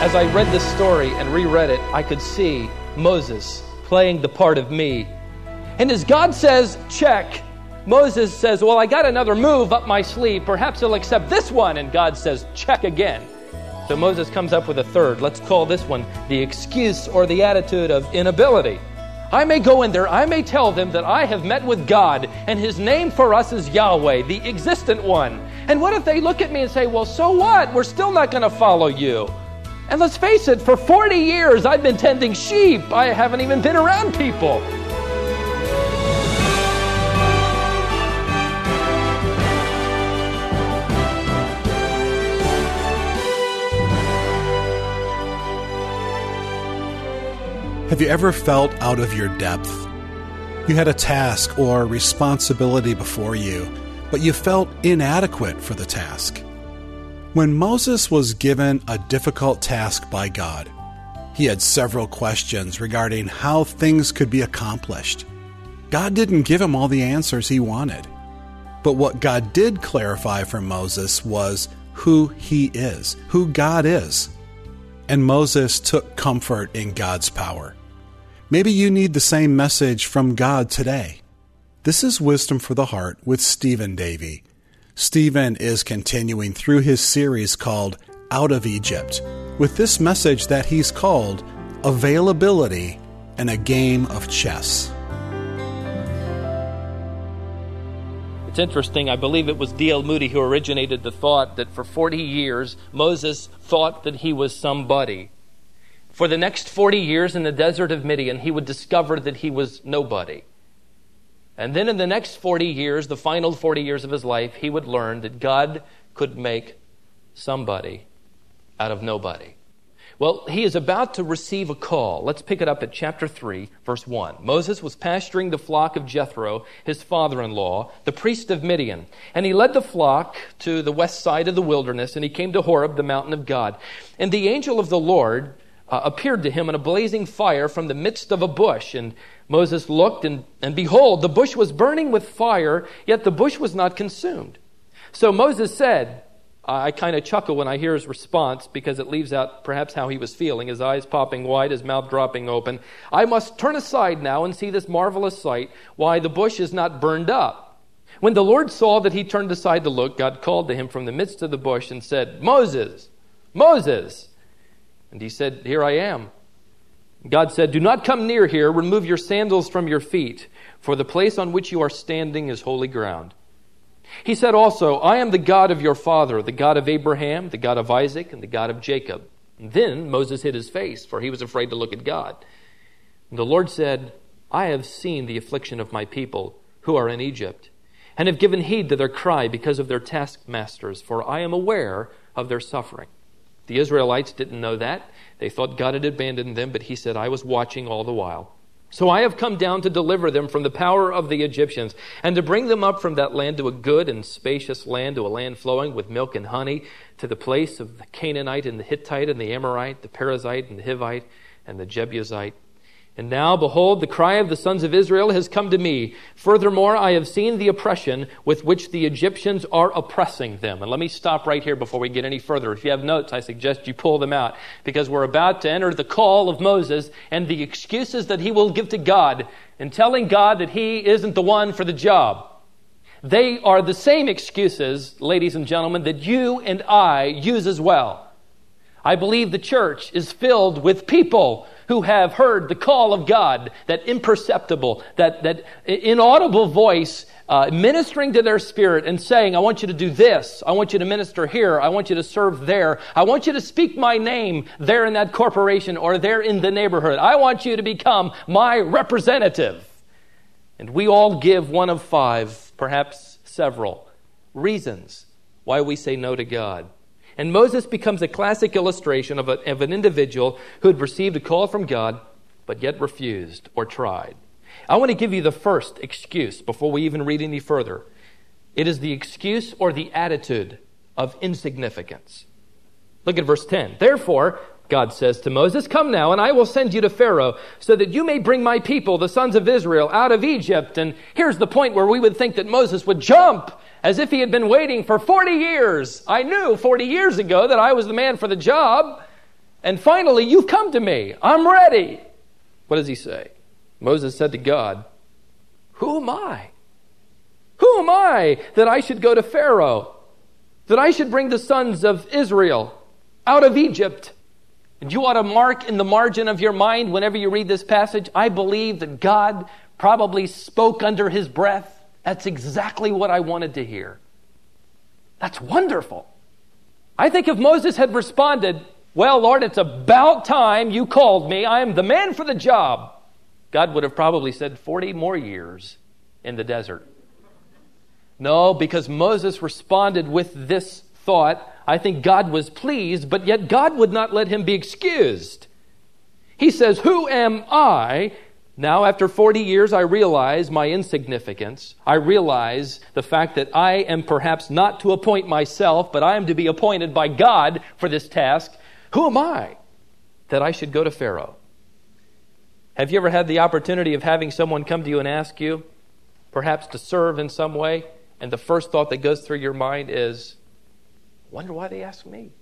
As I read this story and reread it, I could see Moses playing the part of me. And as God says, check, Moses says, Well, I got another move up my sleeve. Perhaps he'll accept this one. And God says, check again. So Moses comes up with a third. Let's call this one the excuse or the attitude of inability. I may go in there, I may tell them that I have met with God, and his name for us is Yahweh, the existent one. And what if they look at me and say, Well, so what? We're still not going to follow you. And let's face it, for 40 years I've been tending sheep. I haven't even been around people. Have you ever felt out of your depth? You had a task or responsibility before you, but you felt inadequate for the task. When Moses was given a difficult task by God, he had several questions regarding how things could be accomplished. God didn't give him all the answers he wanted. But what God did clarify for Moses was who he is, who God is. And Moses took comfort in God's power. Maybe you need the same message from God today. This is Wisdom for the Heart with Stephen Davey. Stephen is continuing through his series called Out of Egypt with this message that he's called Availability and a Game of Chess. It's interesting. I believe it was D.L. Moody who originated the thought that for 40 years Moses thought that he was somebody. For the next 40 years in the desert of Midian, he would discover that he was nobody. And then in the next 40 years, the final 40 years of his life, he would learn that God could make somebody out of nobody. Well, he is about to receive a call. Let's pick it up at chapter 3, verse 1. Moses was pasturing the flock of Jethro, his father in law, the priest of Midian. And he led the flock to the west side of the wilderness, and he came to Horeb, the mountain of God. And the angel of the Lord uh, appeared to him in a blazing fire from the midst of a bush. And Moses looked, and, and behold, the bush was burning with fire, yet the bush was not consumed. So Moses said, I kind of chuckle when I hear his response because it leaves out perhaps how he was feeling, his eyes popping wide, his mouth dropping open. I must turn aside now and see this marvelous sight, why the bush is not burned up. When the Lord saw that he turned aside to look, God called to him from the midst of the bush and said, Moses, Moses. And he said, Here I am. God said, Do not come near here. Remove your sandals from your feet, for the place on which you are standing is holy ground. He said also, I am the God of your father, the God of Abraham, the God of Isaac, and the God of Jacob. And then Moses hid his face, for he was afraid to look at God. And the Lord said, I have seen the affliction of my people who are in Egypt, and have given heed to their cry because of their taskmasters, for I am aware of their suffering. The Israelites didn't know that. They thought God had abandoned them, but he said, I was watching all the while. So I have come down to deliver them from the power of the Egyptians, and to bring them up from that land to a good and spacious land, to a land flowing with milk and honey, to the place of the Canaanite and the Hittite and the Amorite, the Perizzite and the Hivite and the Jebusite. And now, behold, the cry of the sons of Israel has come to me. Furthermore, I have seen the oppression with which the Egyptians are oppressing them. And let me stop right here before we get any further. If you have notes, I suggest you pull them out because we're about to enter the call of Moses and the excuses that he will give to God in telling God that he isn't the one for the job. They are the same excuses, ladies and gentlemen, that you and I use as well. I believe the church is filled with people who have heard the call of God, that imperceptible, that, that inaudible voice uh, ministering to their spirit and saying, I want you to do this. I want you to minister here. I want you to serve there. I want you to speak my name there in that corporation or there in the neighborhood. I want you to become my representative. And we all give one of five, perhaps several, reasons why we say no to God. And Moses becomes a classic illustration of, a, of an individual who had received a call from God, but yet refused or tried. I want to give you the first excuse before we even read any further. It is the excuse or the attitude of insignificance. Look at verse 10. Therefore, God says to Moses, Come now, and I will send you to Pharaoh, so that you may bring my people, the sons of Israel, out of Egypt. And here's the point where we would think that Moses would jump as if he had been waiting for 40 years. I knew 40 years ago that I was the man for the job, and finally you've come to me. I'm ready. What does he say? Moses said to God, Who am I? Who am I that I should go to Pharaoh? That I should bring the sons of Israel out of Egypt? And you ought to mark in the margin of your mind whenever you read this passage, I believe that God probably spoke under his breath. That's exactly what I wanted to hear. That's wonderful. I think if Moses had responded, Well, Lord, it's about time you called me. I am the man for the job. God would have probably said 40 more years in the desert. No, because Moses responded with this thought, I think God was pleased, but yet God would not let him be excused. He says, Who am I? Now, after 40 years, I realize my insignificance. I realize the fact that I am perhaps not to appoint myself, but I am to be appointed by God for this task. Who am I that I should go to Pharaoh? Have you ever had the opportunity of having someone come to you and ask you, perhaps to serve in some way? and the first thought that goes through your mind is, wonder why they asked me.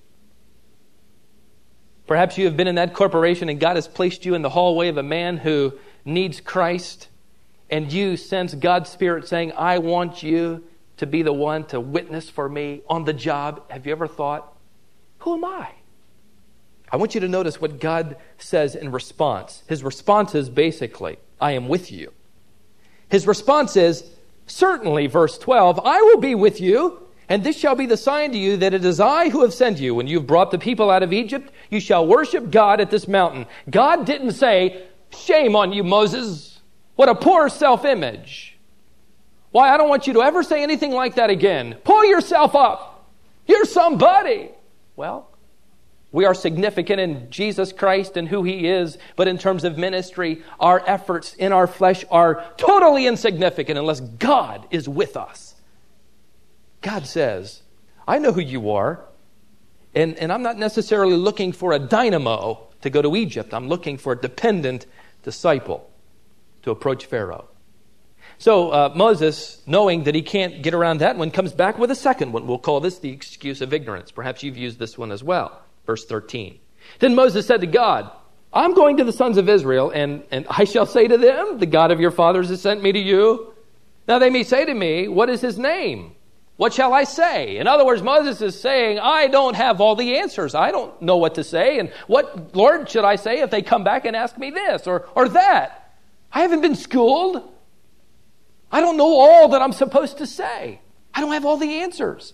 Perhaps you have been in that corporation and God has placed you in the hallway of a man who needs Christ, and you sense God's Spirit saying, I want you to be the one to witness for me on the job. Have you ever thought, Who am I? I want you to notice what God says in response. His response is basically, I am with you. His response is, Certainly, verse 12, I will be with you, and this shall be the sign to you that it is I who have sent you. When you've brought the people out of Egypt, you shall worship God at this mountain. God didn't say, Shame on you, Moses. What a poor self image. Why, I don't want you to ever say anything like that again. Pull yourself up. You're somebody. Well, we are significant in Jesus Christ and who He is, but in terms of ministry, our efforts in our flesh are totally insignificant unless God is with us. God says, I know who you are, and, and I'm not necessarily looking for a dynamo to go to Egypt. I'm looking for a dependent disciple to approach Pharaoh. So uh, Moses, knowing that he can't get around that one, comes back with a second one. We'll call this the excuse of ignorance. Perhaps you've used this one as well. Verse 13. Then Moses said to God, I'm going to the sons of Israel, and, and I shall say to them, The God of your fathers has sent me to you. Now they may say to me, What is his name? What shall I say? In other words, Moses is saying, I don't have all the answers. I don't know what to say. And what, Lord, should I say if they come back and ask me this or, or that? I haven't been schooled. I don't know all that I'm supposed to say. I don't have all the answers.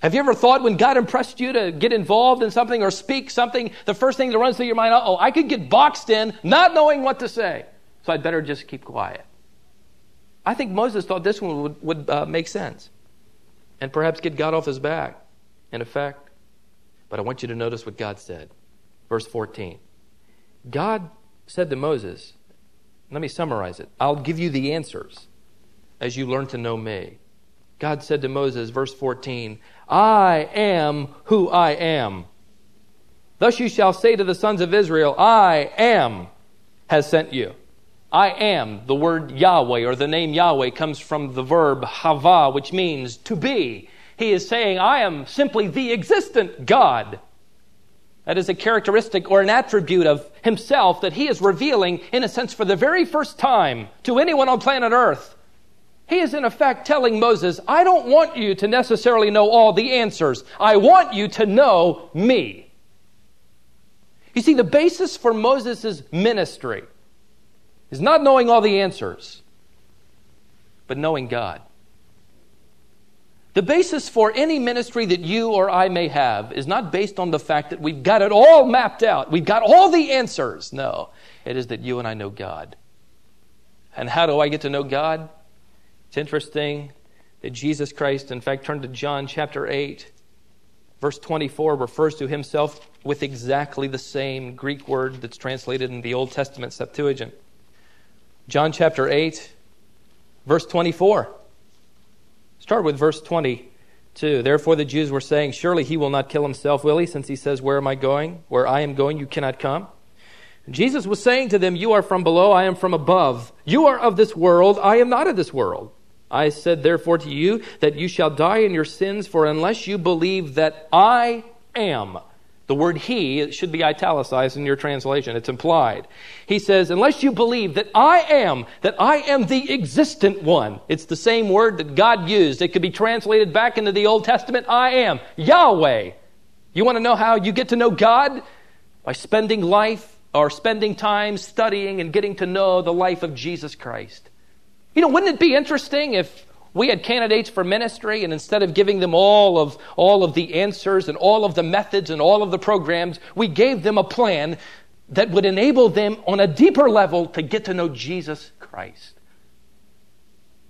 Have you ever thought when God impressed you to get involved in something or speak something, the first thing that runs through your mind, oh, I could get boxed in not knowing what to say, so I'd better just keep quiet? I think Moses thought this one would, would uh, make sense and perhaps get God off his back, in effect. But I want you to notice what God said. Verse 14. God said to Moses, let me summarize it. I'll give you the answers as you learn to know me. God said to Moses, verse 14, I am who I am. Thus you shall say to the sons of Israel, I am has sent you. I am, the word Yahweh or the name Yahweh comes from the verb hava, which means to be. He is saying, I am simply the existent God. That is a characteristic or an attribute of himself that he is revealing, in a sense, for the very first time to anyone on planet Earth. He is in effect telling Moses, I don't want you to necessarily know all the answers. I want you to know me. You see, the basis for Moses' ministry is not knowing all the answers, but knowing God. The basis for any ministry that you or I may have is not based on the fact that we've got it all mapped out, we've got all the answers. No, it is that you and I know God. And how do I get to know God? It's interesting that Jesus Christ, in fact, turn to John chapter 8, verse 24, refers to himself with exactly the same Greek word that's translated in the Old Testament Septuagint. John chapter 8, verse 24. Start with verse 22. Therefore, the Jews were saying, Surely he will not kill himself, will he? Since he says, Where am I going? Where I am going, you cannot come. Jesus was saying to them, You are from below, I am from above. You are of this world, I am not of this world. I said, therefore, to you that you shall die in your sins, for unless you believe that I am, the word he should be italicized in your translation. It's implied. He says, unless you believe that I am, that I am the existent one. It's the same word that God used. It could be translated back into the Old Testament. I am Yahweh. You want to know how you get to know God? By spending life or spending time studying and getting to know the life of Jesus Christ. You know, wouldn't it be interesting if we had candidates for ministry and instead of giving them all of all of the answers and all of the methods and all of the programs, we gave them a plan that would enable them on a deeper level to get to know Jesus Christ.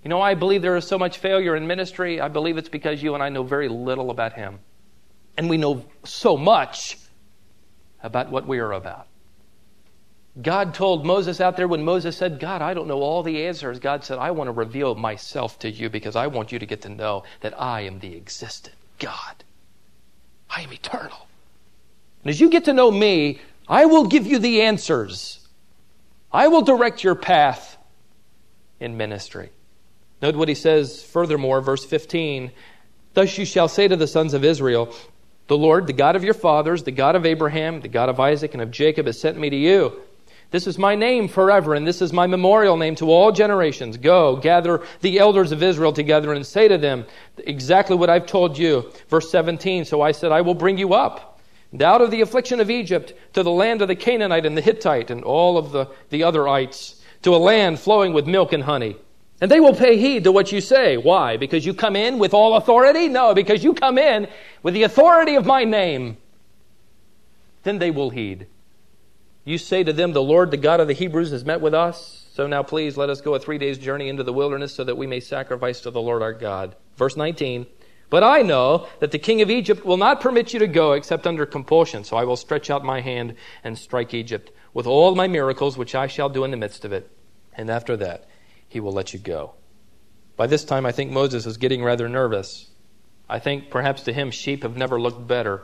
You know, I believe there is so much failure in ministry. I believe it's because you and I know very little about him. And we know so much about what we are about. God told Moses out there when Moses said, God, I don't know all the answers. God said, I want to reveal myself to you because I want you to get to know that I am the existent God. I am eternal. And as you get to know me, I will give you the answers. I will direct your path in ministry. Note what he says furthermore, verse 15. Thus you shall say to the sons of Israel, The Lord, the God of your fathers, the God of Abraham, the God of Isaac, and of Jacob, has sent me to you. This is my name forever, and this is my memorial name to all generations. Go, gather the elders of Israel together and say to them exactly what I've told you. Verse 17 So I said, I will bring you up out of the affliction of Egypt to the land of the Canaanite and the Hittite and all of the, the otherites, to a land flowing with milk and honey. And they will pay heed to what you say. Why? Because you come in with all authority? No, because you come in with the authority of my name. Then they will heed. You say to them, The Lord, the God of the Hebrews, has met with us. So now please let us go a three days' journey into the wilderness so that we may sacrifice to the Lord our God. Verse 19. But I know that the king of Egypt will not permit you to go except under compulsion. So I will stretch out my hand and strike Egypt with all my miracles, which I shall do in the midst of it. And after that, he will let you go. By this time, I think Moses is getting rather nervous. I think perhaps to him, sheep have never looked better.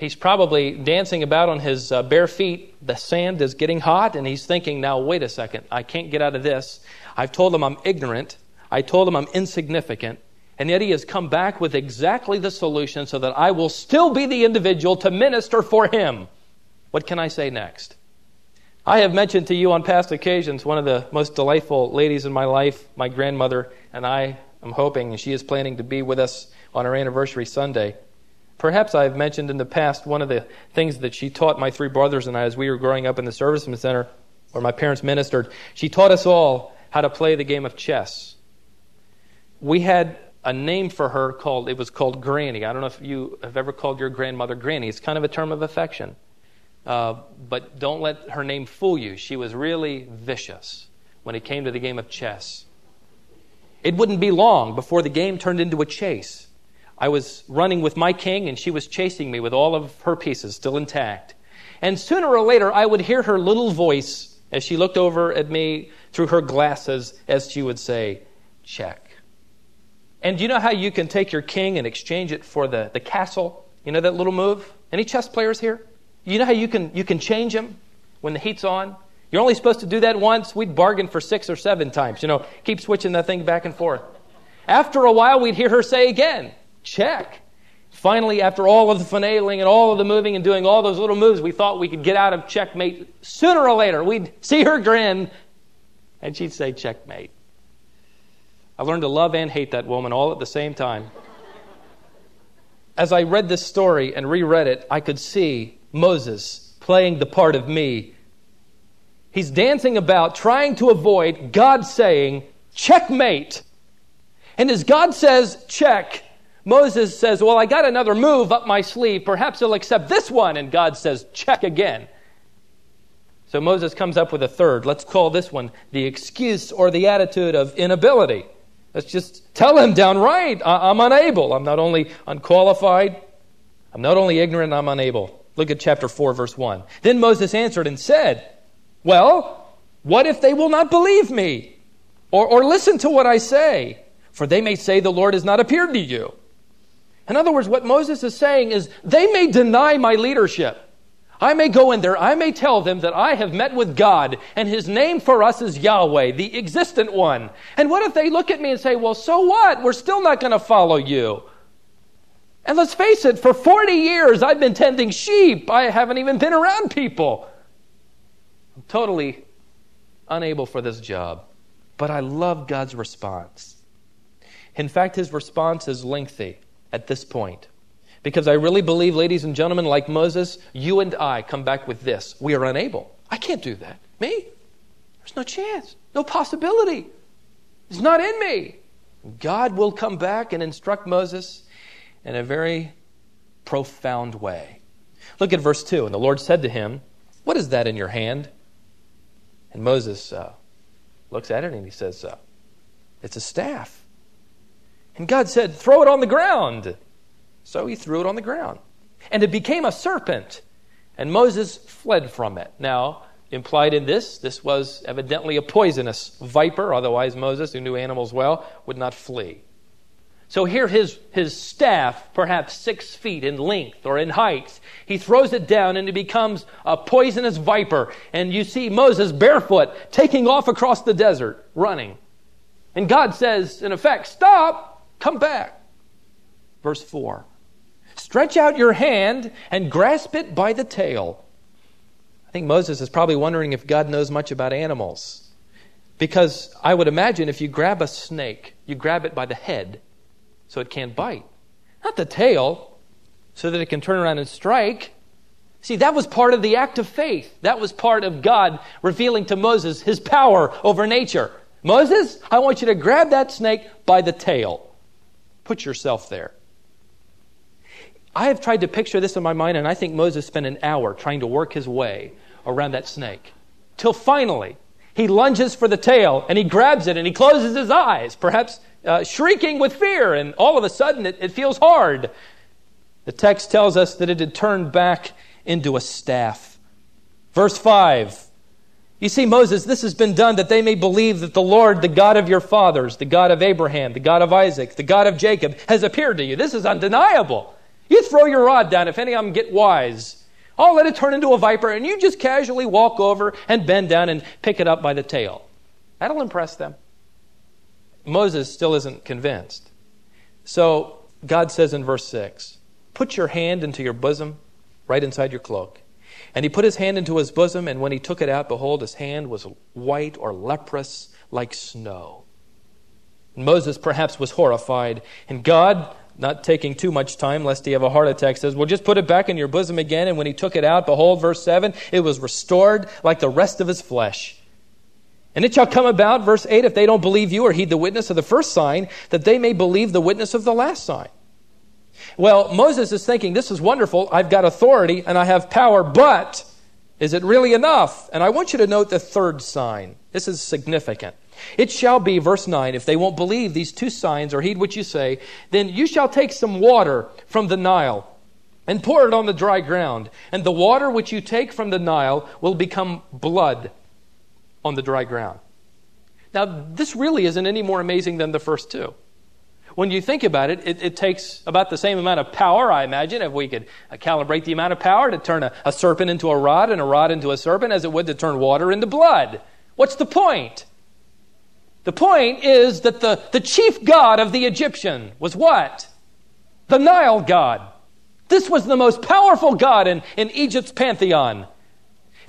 He's probably dancing about on his uh, bare feet. The sand is getting hot, and he's thinking, now, wait a second. I can't get out of this. I've told him I'm ignorant. I told him I'm insignificant. And yet he has come back with exactly the solution so that I will still be the individual to minister for him. What can I say next? I have mentioned to you on past occasions one of the most delightful ladies in my life, my grandmother, and I am hoping, and she is planning to be with us on our anniversary Sunday. Perhaps I've mentioned in the past one of the things that she taught my three brothers and I as we were growing up in the serviceman center where my parents ministered. She taught us all how to play the game of chess. We had a name for her called, it was called Granny. I don't know if you have ever called your grandmother Granny. It's kind of a term of affection. Uh, but don't let her name fool you. She was really vicious when it came to the game of chess. It wouldn't be long before the game turned into a chase. I was running with my king, and she was chasing me with all of her pieces still intact. And sooner or later, I would hear her little voice as she looked over at me through her glasses, as she would say, check. And you know how you can take your king and exchange it for the, the castle? You know that little move? Any chess players here? You know how you can, you can change him when the heat's on? You're only supposed to do that once. We'd bargain for six or seven times. You know, keep switching that thing back and forth. After a while, we'd hear her say again, Check. Finally, after all of the finagling and all of the moving and doing all those little moves, we thought we could get out of checkmate. Sooner or later, we'd see her grin and she'd say, checkmate. I learned to love and hate that woman all at the same time. As I read this story and reread it, I could see Moses playing the part of me. He's dancing about, trying to avoid God saying, checkmate. And as God says, check, Moses says, Well, I got another move up my sleeve. Perhaps he'll accept this one. And God says, Check again. So Moses comes up with a third. Let's call this one the excuse or the attitude of inability. Let's just tell him downright, I'm unable. I'm not only unqualified, I'm not only ignorant, I'm unable. Look at chapter 4, verse 1. Then Moses answered and said, Well, what if they will not believe me or, or listen to what I say? For they may say, The Lord has not appeared to you. In other words, what Moses is saying is, they may deny my leadership. I may go in there, I may tell them that I have met with God, and his name for us is Yahweh, the existent one. And what if they look at me and say, Well, so what? We're still not going to follow you. And let's face it, for 40 years I've been tending sheep. I haven't even been around people. I'm totally unable for this job. But I love God's response. In fact, his response is lengthy at this point. Because I really believe, ladies and gentlemen, like Moses, you and I come back with this. We are unable. I can't do that. Me? There's no chance, no possibility. It's not in me. God will come back and instruct Moses in a very profound way. Look at verse 2. And the Lord said to him, What is that in your hand? And Moses uh, looks at it and he says, uh, It's a staff. And God said, Throw it on the ground. So he threw it on the ground. And it became a serpent. And Moses fled from it. Now, implied in this, this was evidently a poisonous viper. Otherwise, Moses, who knew animals well, would not flee. So here his, his staff, perhaps six feet in length or in height, he throws it down and it becomes a poisonous viper. And you see Moses barefoot taking off across the desert, running. And God says, in effect, stop, come back. Verse 4 Stretch out your hand and grasp it by the tail. I think Moses is probably wondering if God knows much about animals. Because I would imagine if you grab a snake, you grab it by the head so it can't bite. Not the tail, so that it can turn around and strike. See, that was part of the act of faith. That was part of God revealing to Moses his power over nature. Moses, I want you to grab that snake by the tail. Put yourself there. I have tried to picture this in my mind, and I think Moses spent an hour trying to work his way around that snake. Till finally, he lunges for the tail and he grabs it and he closes his eyes. Perhaps uh, shrieking with fear, and all of a sudden it, it feels hard. The text tells us that it had turned back into a staff. Verse 5. You see, Moses, this has been done that they may believe that the Lord, the God of your fathers, the God of Abraham, the God of Isaac, the God of Jacob, has appeared to you. This is undeniable. You throw your rod down if any of them get wise. I'll let it turn into a viper, and you just casually walk over and bend down and pick it up by the tail. That'll impress them. Moses still isn't convinced. So God says in verse 6 Put your hand into your bosom, right inside your cloak. And he put his hand into his bosom, and when he took it out, behold, his hand was white or leprous like snow. Moses perhaps was horrified, and God, not taking too much time lest he have a heart attack, says, Well, just put it back in your bosom again. And when he took it out, behold, verse 7, it was restored like the rest of his flesh. And it shall come about, verse 8, if they don't believe you or heed the witness of the first sign, that they may believe the witness of the last sign. Well, Moses is thinking, this is wonderful. I've got authority and I have power, but is it really enough? And I want you to note the third sign. This is significant. It shall be, verse 9, if they won't believe these two signs or heed what you say, then you shall take some water from the Nile and pour it on the dry ground. And the water which you take from the Nile will become blood on the dry ground. Now, this really isn't any more amazing than the first two. When you think about it, it, it takes about the same amount of power, I imagine, if we could uh, calibrate the amount of power to turn a, a serpent into a rod and a rod into a serpent as it would to turn water into blood. What's the point? The point is that the, the chief god of the Egyptian was what? The Nile god. This was the most powerful god in, in Egypt's pantheon.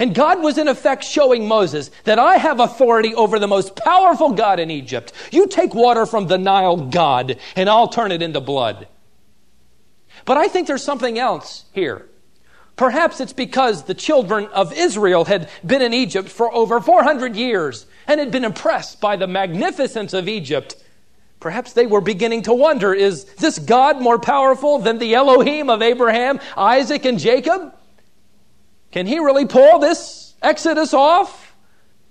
And God was in effect showing Moses that I have authority over the most powerful God in Egypt. You take water from the Nile God, and I'll turn it into blood. But I think there's something else here. Perhaps it's because the children of Israel had been in Egypt for over 400 years and had been impressed by the magnificence of Egypt. Perhaps they were beginning to wonder is this God more powerful than the Elohim of Abraham, Isaac, and Jacob? Can he really pull this Exodus off?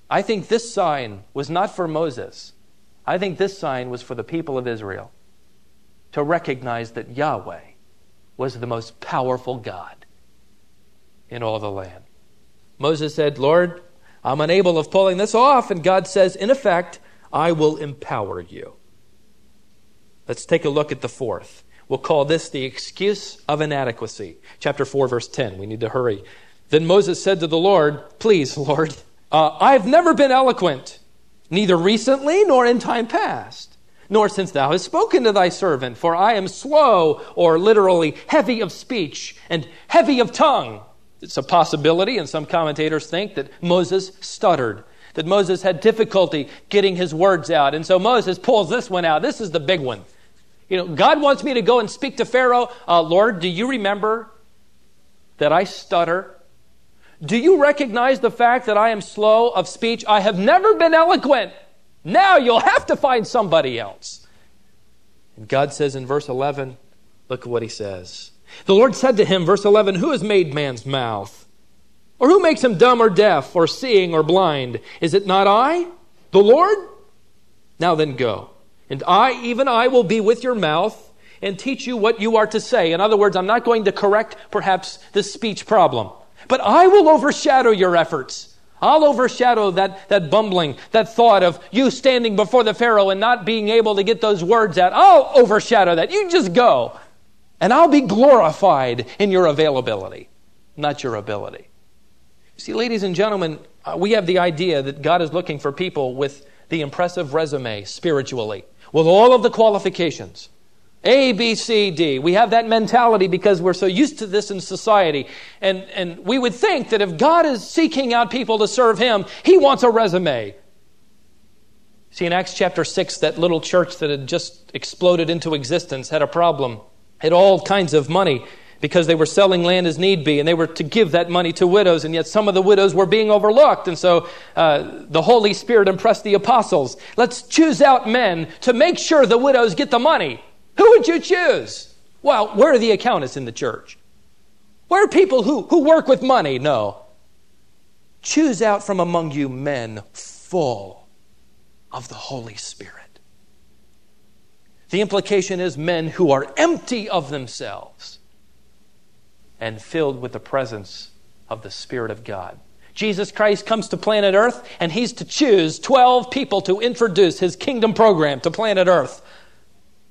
I think this sign was not for Moses. I think this sign was for the people of Israel to recognize that Yahweh was the most powerful God in all the land. Moses said, Lord, I'm unable of pulling this off. And God says, in effect, I will empower you. Let's take a look at the fourth. We'll call this the excuse of inadequacy. Chapter 4, verse 10. We need to hurry Then Moses said to the Lord, Please, Lord, uh, I've never been eloquent, neither recently nor in time past, nor since thou hast spoken to thy servant, for I am slow, or literally heavy of speech and heavy of tongue. It's a possibility, and some commentators think that Moses stuttered, that Moses had difficulty getting his words out. And so Moses pulls this one out. This is the big one. You know, God wants me to go and speak to Pharaoh. Uh, Lord, do you remember that I stutter? Do you recognize the fact that I am slow of speech? I have never been eloquent. Now you'll have to find somebody else. And God says in verse 11, look at what he says. The Lord said to him, verse 11, Who has made man's mouth? Or who makes him dumb or deaf, or seeing or blind? Is it not I, the Lord? Now then go. And I, even I, will be with your mouth and teach you what you are to say. In other words, I'm not going to correct perhaps the speech problem, but I will overshadow your efforts. I'll overshadow that, that bumbling, that thought of you standing before the Pharaoh and not being able to get those words out. I'll overshadow that. You just go. And I'll be glorified in your availability, not your ability. See, ladies and gentlemen, uh, we have the idea that God is looking for people with the impressive resume spiritually, with all of the qualifications. A, B, C, D. We have that mentality because we're so used to this in society. And, and we would think that if God is seeking out people to serve Him, He wants a resume. See, in Acts chapter 6, that little church that had just exploded into existence had a problem, had all kinds of money because they were selling land as need be, and they were to give that money to widows, and yet some of the widows were being overlooked. And so uh, the Holy Spirit impressed the apostles let's choose out men to make sure the widows get the money. Who would you choose? Well, where are the accountants in the church? Where are people who, who work with money? No. Choose out from among you men full of the Holy Spirit. The implication is men who are empty of themselves and filled with the presence of the Spirit of God. Jesus Christ comes to planet Earth, and he's to choose 12 people to introduce his kingdom program to planet Earth.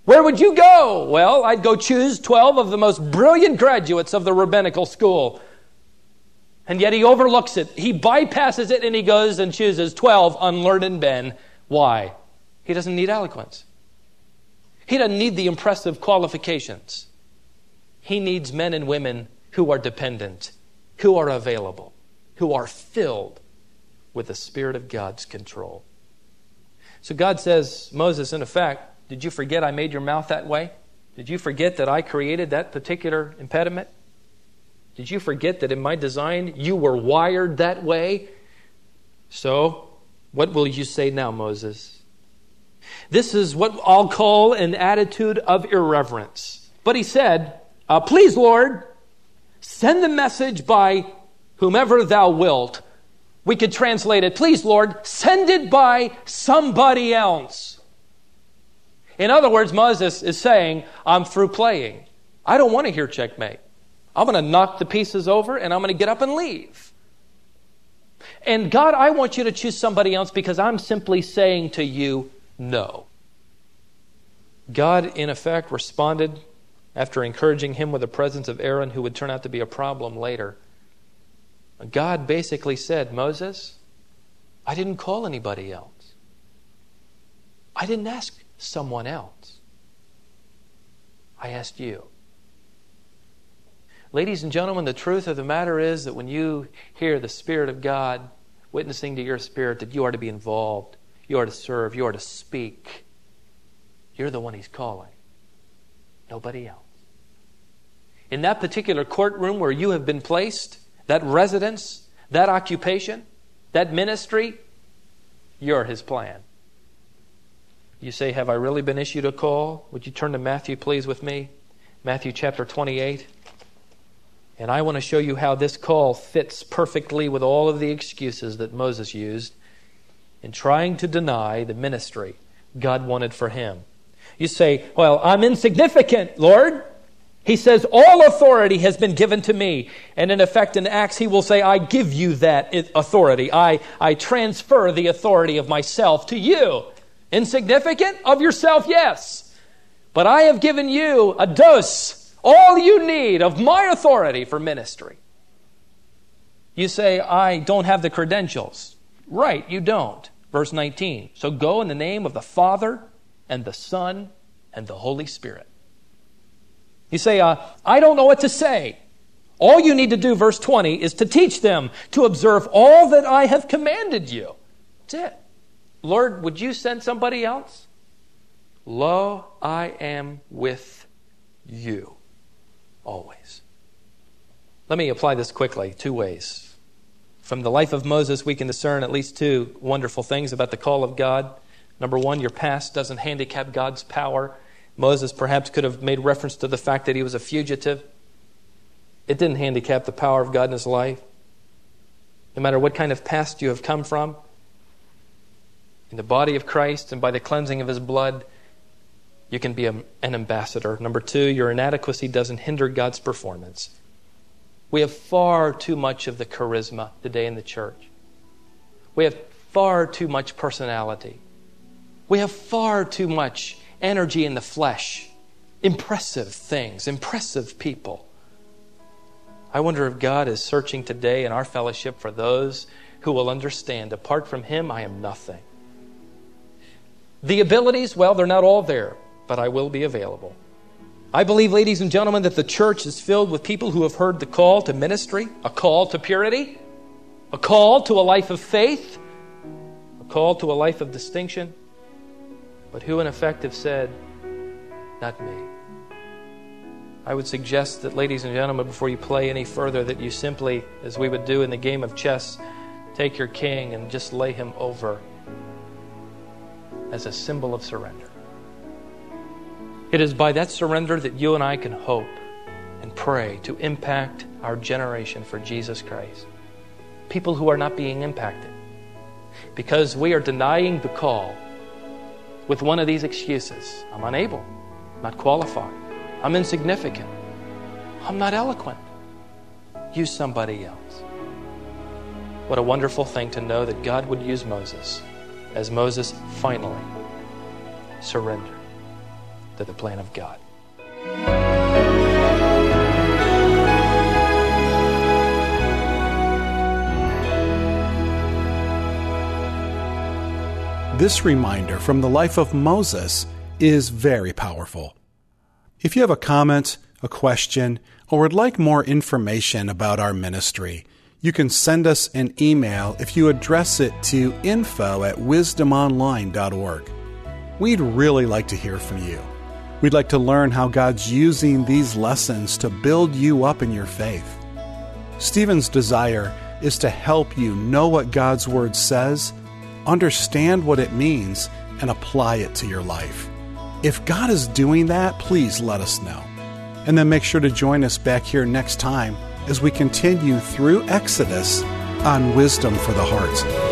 Where would you go? Well, I'd go choose 12 of the most brilliant graduates of the rabbinical school. And yet he overlooks it. He bypasses it and he goes and chooses 12 unlearned men. Why? He doesn't need eloquence. He doesn't need the impressive qualifications. He needs men and women who are dependent, who are available, who are filled with the Spirit of God's control. So God says, Moses, in effect, did you forget I made your mouth that way? Did you forget that I created that particular impediment? Did you forget that in my design you were wired that way? So, what will you say now, Moses? This is what I'll call an attitude of irreverence. But he said, uh, Please, Lord, send the message by whomever thou wilt. We could translate it, Please, Lord, send it by somebody else. In other words, Moses is saying, I'm through playing. I don't want to hear checkmate. I'm going to knock the pieces over and I'm going to get up and leave. And God, I want you to choose somebody else because I'm simply saying to you, no. God, in effect, responded after encouraging him with the presence of Aaron, who would turn out to be a problem later. God basically said, Moses, I didn't call anybody else. I didn't ask someone else. I asked you. Ladies and gentlemen, the truth of the matter is that when you hear the Spirit of God witnessing to your spirit that you are to be involved, you are to serve, you are to speak, you're the one He's calling. Nobody else. In that particular courtroom where you have been placed, that residence, that occupation, that ministry, you're His plan. You say, Have I really been issued a call? Would you turn to Matthew, please, with me? Matthew chapter 28. And I want to show you how this call fits perfectly with all of the excuses that Moses used in trying to deny the ministry God wanted for him. You say, Well, I'm insignificant, Lord. He says, All authority has been given to me. And in effect, in Acts, he will say, I give you that authority. I, I transfer the authority of myself to you. Insignificant of yourself, yes. But I have given you a dose, all you need of my authority for ministry. You say, I don't have the credentials. Right, you don't. Verse 19. So go in the name of the Father and the Son and the Holy Spirit. You say, uh, I don't know what to say. All you need to do, verse 20, is to teach them to observe all that I have commanded you. That's it. Lord, would you send somebody else? Lo, I am with you always. Let me apply this quickly, two ways. From the life of Moses, we can discern at least two wonderful things about the call of God. Number one, your past doesn't handicap God's power. Moses perhaps could have made reference to the fact that he was a fugitive. It didn't handicap the power of God in his life. No matter what kind of past you have come from, in the body of Christ and by the cleansing of his blood, you can be a, an ambassador. Number two, your inadequacy doesn't hinder God's performance. We have far too much of the charisma today in the church. We have far too much personality. We have far too much energy in the flesh. Impressive things, impressive people. I wonder if God is searching today in our fellowship for those who will understand apart from Him, I am nothing. The abilities, well, they're not all there, but I will be available. I believe, ladies and gentlemen, that the church is filled with people who have heard the call to ministry, a call to purity, a call to a life of faith, a call to a life of distinction, but who in effect have said, Not me. I would suggest that, ladies and gentlemen, before you play any further, that you simply, as we would do in the game of chess, take your king and just lay him over as a symbol of surrender. It is by that surrender that you and I can hope and pray to impact our generation for Jesus Christ. People who are not being impacted because we are denying the call with one of these excuses I'm unable, not qualified. I'm insignificant. I'm not eloquent. Use somebody else. What a wonderful thing to know that God would use Moses as Moses finally surrendered to the plan of God. This reminder from the life of Moses is very powerful. If you have a comment, a question, or would like more information about our ministry, you can send us an email if you address it to info at wisdomonline.org. We'd really like to hear from you. We'd like to learn how God's using these lessons to build you up in your faith. Stephen's desire is to help you know what God's Word says, understand what it means, and apply it to your life. If God is doing that, please let us know. And then make sure to join us back here next time as we continue through Exodus on Wisdom for the Heart.